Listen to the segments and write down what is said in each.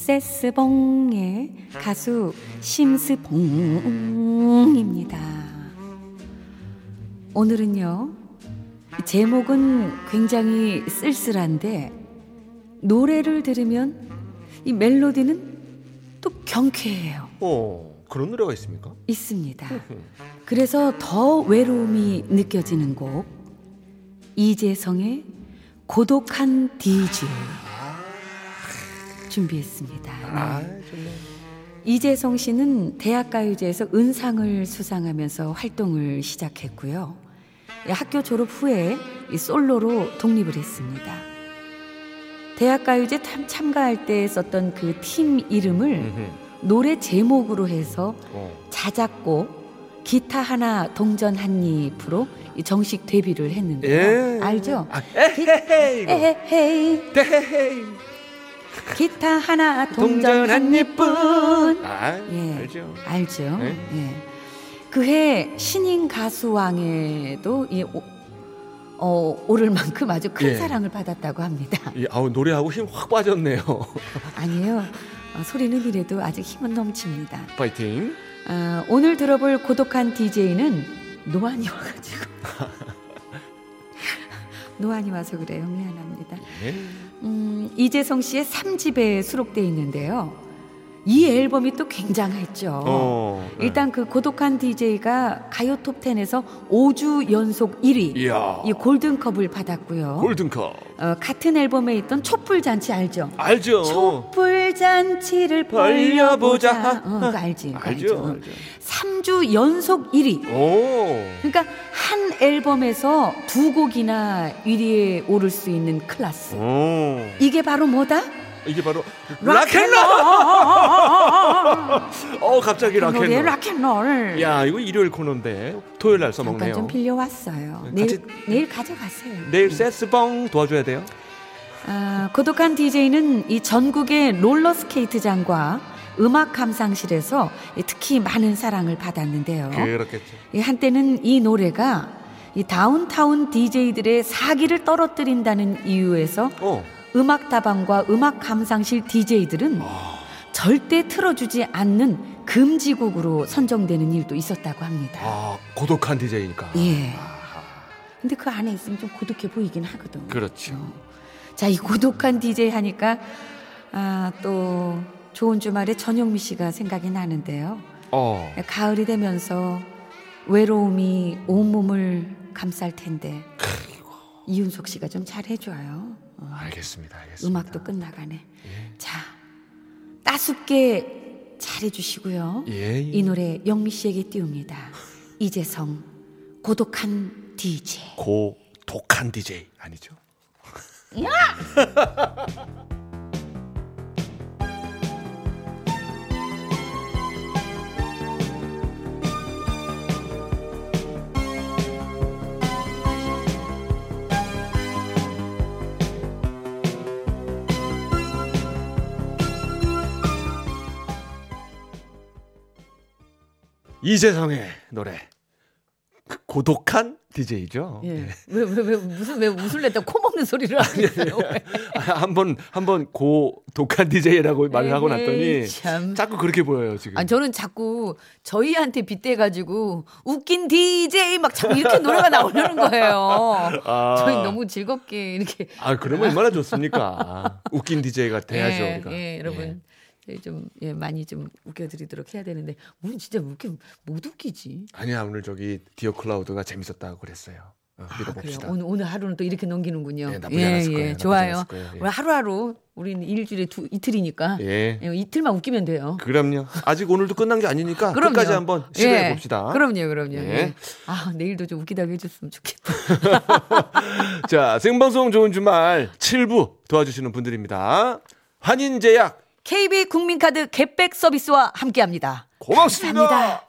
세스봉의 가수 심스봉입니다. 오늘은요. 제목은 굉장히 쓸쓸한데 노래를 들으면 이 멜로디는 또 경쾌해요. 어 그런 노래가 있습니까? 있습니다. 그래서 더 외로움이 느껴지는 곡 이재성의 고독한 DJ 준비했습니다. 아. 이재성 씨는 대학가요제에서 은상을 수상하면서 활동을 시작했고요. 학교 졸업 후에 이 솔로로 독립을 했습니다. 대학가요제 참- 참가할 때 썼던 그 팀 이름을. 노래 제목으로 해서 어. 자작곡 기타 하나 동전 한 입으로 이 정식 데뷔를 했는데요. 예. 알죠? 아, 에헤헤 이거. 에헤이. 기타 하나 동전 동전 한한 입뿐 아 예. 알죠. 알죠? 네. 예. 그해 신인 가수왕에도 이 오, 어, 오를 만큼 아주 큰 예. 사랑을 받았다고 합니다. 이, 아우 노래하고 힘 확 빠졌네요. 아니에요. 어, 소리는 이래도 아직 힘은 넘칩니다. 파이팅. 아, 오늘 들어볼 고독한 DJ는 노안이 와가지고 노안이 와서 그래요. 미안합니다. 예. 음, 이재성 씨의 3집에 수록돼 있는데요. 이 앨범이 또 굉장했죠. 어. 네. 일단 그 고독한 DJ가 가요 톱10에서 5주 연속 1위 이야. 이 골든컵을 받았고요. 골든컵. 어, 같은 앨범에 있던 촛불 잔치 알죠? 알죠. 촛불 잔치를 벌려보자. 벌려보자. 어, 그거 알지? 그거 알죠. 알죠. 3주 연속 1위. 오. 그러니까 한 앨범에서 두 곡이나 1위에 오를 수 있는 클래스. 오. 이게 바로 뭐다? 이게 바로 락앤롤. 어 갑자기 노래 락앤롤. 락앤롤. 야 이거 일요일 코너인데 토요일 날 써먹네요. 좀 빌려 왔어요. 네, 내일 내일 가져가세요. 내일 쎄스봉 도와줘야 돼요. 아, 고독한 DJ는 이 전국의 롤러 스케이트장과 음악 감상실에서 특히 많은 사랑을 받았는데요. 그렇겠죠. 이 한때는 이 노래가 이 다운타운 DJ들의 사기를 떨어뜨린다는 이유에서 어. 음악 다방과 음악 감상실 DJ들은 아. 절대 틀어주지 않는 금지곡으로 선정되는 일도 있었다고 합니다. 아 고독한 DJ니까. 예. 근데 그 안에 있으면 좀 고독해 보이긴 하거든. 그렇죠. 어. 자, 이 고독한 DJ 하니까 아, 또 좋은 주말에 전영미 씨가 생각이 나는데요. 어. 가을이 되면서 외로움이 온몸을 감쌀 텐데 이윤석 씨가 좀 잘해줘요. 어, 알겠습니다. 알겠습니다. 음악도 끝나가네. 예. 자, 따숩게 잘해주시고요. 예. 예. 이 노래 영미 씨에게 띄웁니다. 이재성 고독한 DJ. 고독한 DJ 아니죠? 이재성의 노래 고독한 DJ죠. 예. 왜, 왜, 왜, 무슨, 왜 웃을 냈다 코 먹는 소리를 하겠어요? 한 번 한 번 고독한 DJ라고 말을 하고 났더니 참. 자꾸 그렇게 보여요 지금. 아니, 저는 자꾸 저희한테 빗대가지고 웃긴 DJ 막 자꾸 이렇게 노래가 나오려는 거예요. 아. 저희 너무 즐겁게 이렇게. 아 그러면 얼마나 좋습니까? 웃긴 DJ가 돼야죠 예, 우리가. 예, 여러분. 예. 저희 좀, 예, 많이 좀 웃겨드리도록 해야 되는데, 우리 진짜 왜 이렇게 못 웃기지? 아니야 오늘 저기 디어 클라우드가 재밌었다고 그랬어요. 어, 아, 믿어봅시다. 오늘, 오늘 하루는 또 이렇게 넘기는군요. 예, 나쁘지 않았을 거예요. 나쁘지 좋아요. 않았을 거예요. 예. 우리 하루하루, 우리는 일주일에 두, 이틀이니까. 예. 예, 이틀만 웃기면 돼요. 그럼요. 아직 오늘도 끝난 게 아니니까 그럼요. 끝까지 한번 시도해 예, 봅시다. 그럼요, 그럼요. 예. 예. 아, 내일도 좀 웃기다고 해줬으면 좋겠다. 자, 생방송 좋은 주말 7부 도와주시는 분들입니다. 환인제약 KB 국민카드 겟백 서비스와 함께합니다. 고맙습니다. 감사합니다.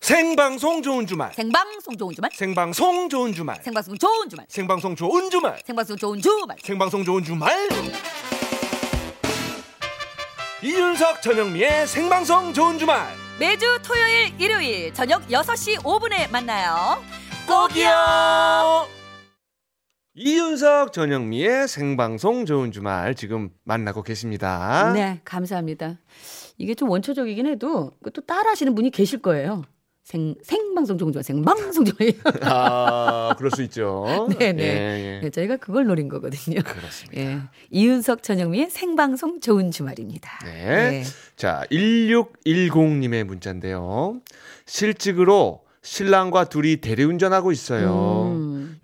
생방송 좋은 주말. 생방송 좋은 주말. 생방송 좋은 주말. 생방송 좋은 주말. 생방송 좋은 주말. 생방송 좋은 주말. 생방송 좋은 주말. 이윤석 전영미의 생방송 좋은 주말. 매주 토요일, 일요일 저녁 6시 5분에 만나요. 꼭이요. 이윤석 전영미의 생방송 좋은 주말 지금 만나고 계십니다. 네, 감사합니다. 이게 좀 원초적이긴 해도 그또 따라하시는 분이 계실 거예요. 생 생방송 좋은 주말, 생방송 좋은 주말. 아, 그럴 수 있죠. 네네. 예, 예. 네, 저희가 그걸 노린 거거든요. 그렇습니다. 예, 이윤석 전영미의 생방송 좋은 주말입니다. 네. 자, 1610님의 문자인데요. 실직으로 신랑과 둘이 대리운전하고 있어요. 음,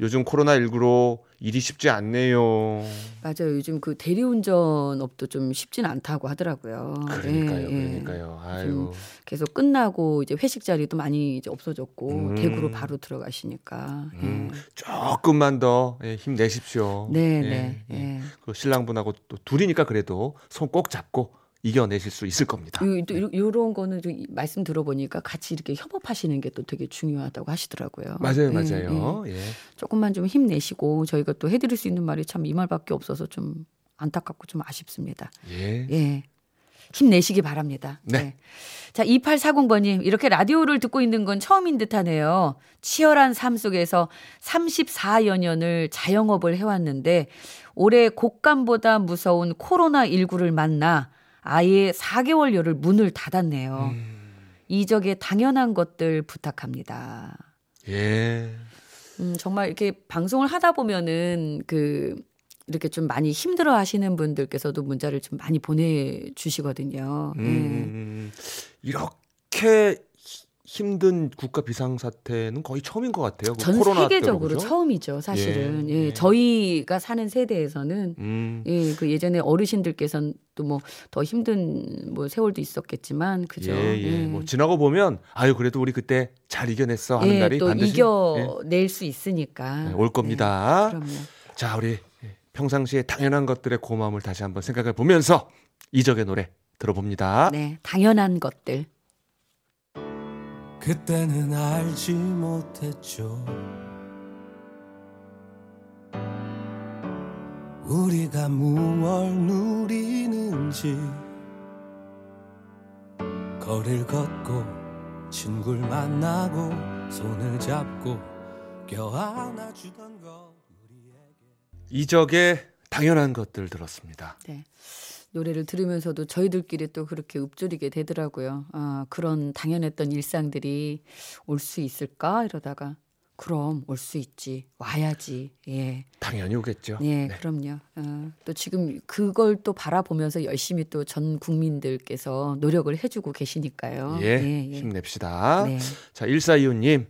요즘 코로나19로 일이 쉽지 않네요. 맞아요. 요즘 그 대리운전 업도 좀 쉽진 않다고 하더라고요. 그러니까요, 예, 예. 그러니까요. 아유. 계속 끝나고 이제 회식 자리도 많이 이제 없어졌고 음. 대구로 바로 들어가시니까. 예. 음, 조금만 더 예, 힘내십시오. 네, 예, 네, 예. 예. 그 신랑분하고 또 둘이니까 그래도 손 꼭 잡고 이겨내실 수 있을 겁니다. 요, 또 이런 거는 좀 이- 말씀 들어보니까 같이 이렇게 협업하시는 게 또 되게 중요하다고 하시더라고요. 맞아요, 예, 맞아요. 예. 예. 조금만 좀 힘내시고 저희가 또 해드릴 수 있는 말이 참 이 말밖에 없어서 좀 안타깝고 좀 아쉽습니다. 예. 예. 힘내시기 바랍니다. 네. 자, 2840번님, 이렇게 라디오를 듣고 있는 건 처음인 듯 하네요. 치열한 삶 속에서 34여 년을 자영업을 해왔는데, 올해 곡감보다 무서운 코로나19를 만나 아예 4개월여를 문을 닫았네요. 음. 이적의 당연한 것들 부탁합니다. 예. 음, 정말 이렇게 방송을 하다 보면은 그 이렇게 좀 많이 힘들어 하시는 분들께서도 문자를 좀 많이 보내주시거든요. 예. 음, 이렇게 히- 힘든 국가 비상 사태는 거의 처음인 것 같아요. 그전 세계적으로 때로, 그죠? 처음이죠, 사실은. 예, 예, 예. 저희가 사는 세대에서는 음, 예, 그 예전에 어르신들께서는 또 뭐 더 힘든 뭐 세월도 있었겠지만 그죠. 예, 예. 뭐 지나고 보면 아유 그래도 우리 그때 잘 이겨냈어 하는 예, 날이 또 반드시 이겨낼 수 있으니까. 예, 올 겁니다. 네, 그럼요. 자, 우리 평상시에 당연한 것들의 고마움을 다시 한번 생각해 보면서 이적의 노래 들어봅니다. 네, 당연한 것들. 그때는 알지 못했죠. 우리가 무얼 누리는지 거리를 걷고 친구를 만나고 손을 잡고 껴안아 주던 것 우리에게 이적의 당연한 것들 들었습니다. 네. 노래를 들으면서도 저희들끼리 또 그렇게 읊조리게 되더라고요. 아, 그런 당연했던 일상들이 올 수 있을까 이러다가 그럼 올 수 있지 와야지 예 당연히 오겠죠. 예, 네. 그럼요. 어, 또 지금 그걸 또 바라보면서 열심히 또 전 국민들께서 노력을 해주고 계시니까요. 예, 힘냅시다. 네. 자, 1425님.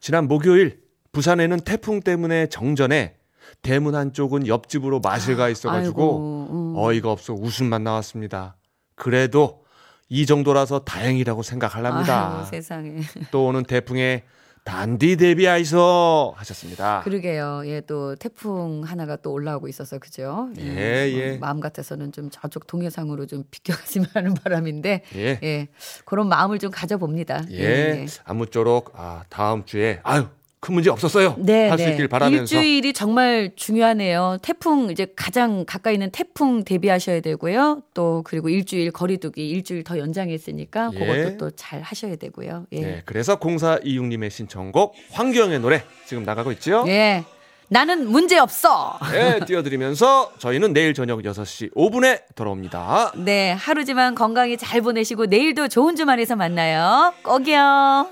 지난 목요일 부산에는 태풍 때문에 정전에 대문 한쪽은 옆집으로 마실 가 있어가지고 아이고, 음. 어이가 없어 웃음만 나왔습니다. 그래도 이 정도라서 다행이라고 생각하랍니다. 아이고, 세상에. 또 오는 태풍에 단디 대비하이소 하셨습니다. 그러게요. 예, 또 태풍 하나가 또 올라오고 있어서 그죠? 예, 뭐 예. 마음 같아서는 좀 저쪽 동해상으로 좀 비껴갔으면 하는 바람인데 예. 예, 그런 마음을 좀 가져봅니다. 예. 아무쪼록 아, 다음 주에 아유 큰 문제 없었어요. 네, 할수 네. 있길 바라면서 일주일이 정말 중요하네요. 태풍 이제 가장 가까이 있는 태풍 대비하셔야 되고요. 또 그리고 일주일 거리두기 일주일 더 연장했으니까 예. 그것도 또 잘 하셔야 되고요. 예. 네, 그래서 0426님의 신청곡 황경의 노래 지금 나가고 있죠. 예. 나는 문제 없어. 네, 띄워드리면서 저희는 내일 저녁 6시 5분에 돌아옵니다. 네, 하루지만 건강히 잘 보내시고 내일도 좋은 주말에서 만나요. 꼭이요.